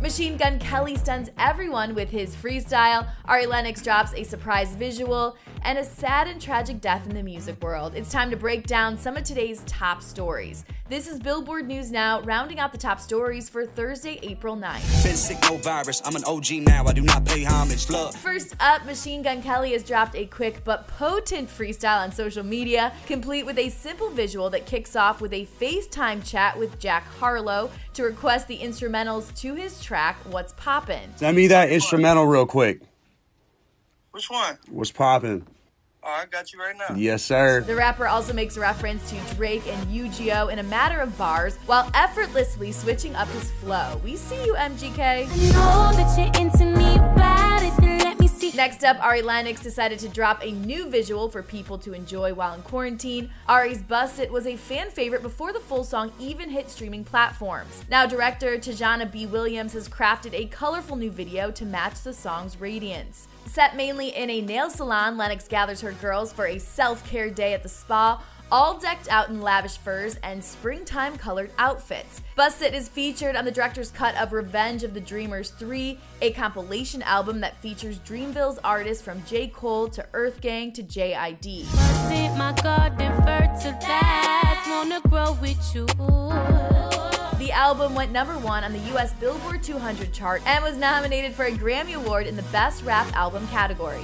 Machine Gun Kelly stuns everyone with his freestyle. Ari Lennox drops a surprise visual and a sad and tragic death in the music world. It's time to break down some of today's top stories. This is Billboard News Now, rounding out the top stories for Thursday, April 9th. Been sick, no virus. I'm an OG now. I do not pay homage. Love. First up, Machine Gun Kelly has dropped a quick but potent freestyle on social media, complete with a simple visual that kicks off with a FaceTime chat with Jack Harlow to request the instrumentals to his track What's Poppin'. Send me that instrumental real quick. Which one? What's poppin'? Oh, I got you right now. Yes, sir. The rapper also makes reference to Drake and UGO in a matter of bars while effortlessly switching up his flow. We see you, MGK. Next up, Ari Lennox decided to drop a new visual for people to enjoy while in quarantine. Ari's BUSSIT was a fan favorite before the full song even hit streaming platforms. Now, director Tajana B. Williams has crafted a colorful new video to match the song's radiance. Set mainly in a nail salon, Lennox gathers her girls for a self care day at the spa all decked out in lavish furs and springtime colored outfits. BUSSIT is featured on the director's cut of Revenge of the Dreamers 3, a compilation album that features Dreamville's artists from J. Cole to Earth Gang to JID. The album went number one on the US Billboard 200 chart and was nominated for a Grammy Award in the Best Rap Album category.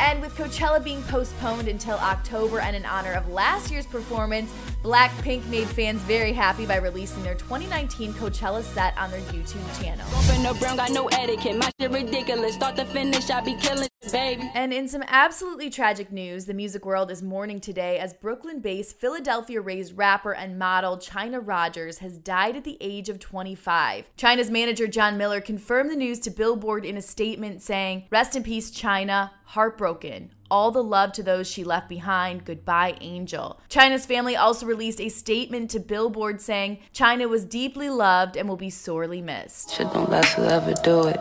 And with Coachella being postponed until October and in honor of last year's performance, Blackpink made fans very happy by releasing their 2019 Coachella set on their YouTube channel. And in some absolutely tragic news, the music world is mourning today as Brooklyn based, Philadelphia raised rapper and model Chynna Rogers has died at the age of 25. Chynna's manager John Miller confirmed the news to Billboard in a statement saying, Rest in peace, Chynna. Heartbroken. All the love to those she left behind. Goodbye, Angel. Chynna's family also released a statement to Billboard saying Chynna was deeply loved and will be sorely missed. Shit don't last forever, do it.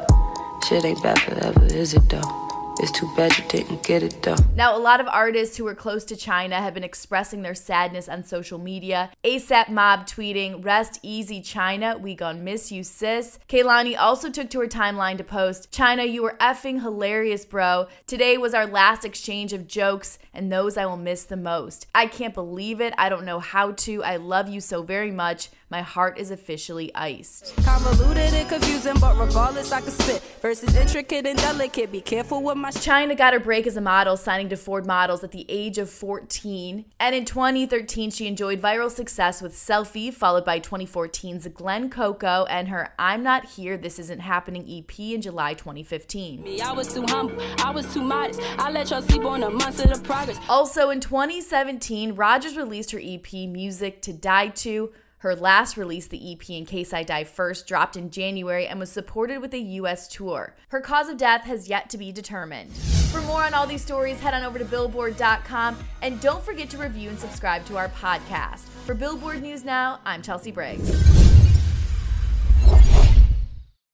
Shit ain't bad forever, is it though? It's too bad you didn't get it though. Now, a lot of artists who are close to Chynna have been expressing their sadness on social media. ASAP Mob tweeting, Rest easy, Chynna. We gon' miss you, sis. Kehlani also took to her timeline to post, Chynna, you were effing hilarious, bro. Today was our last exchange of jokes, and those I will miss the most. I can't believe it. I don't know how to. I love you so very much. My heart is officially iced. Convoluted and confusing, but regardless, I can spit. Versus intricate and delicate. Be careful with my. Chynna got her break as a model, signing to Ford Models at the age of 14. And in 2013, she enjoyed viral success with Selfie, followed by 2014's Glen Coco and her I'm Not Here, This Isn't Happening EP in July 2015. Me, I was too humble, I was too modest. I let y'all sleep on a month of the progress. Also in 2017, Rogers released her EP Music to Die To. Her last release, the EP In Case I Die First, dropped in January and was supported with a US tour. Her cause of death has yet to be determined. For more on all these stories, head on over to Billboard.com and don't forget to review and subscribe to our podcast. For Billboard News Now, I'm Chelsea Briggs.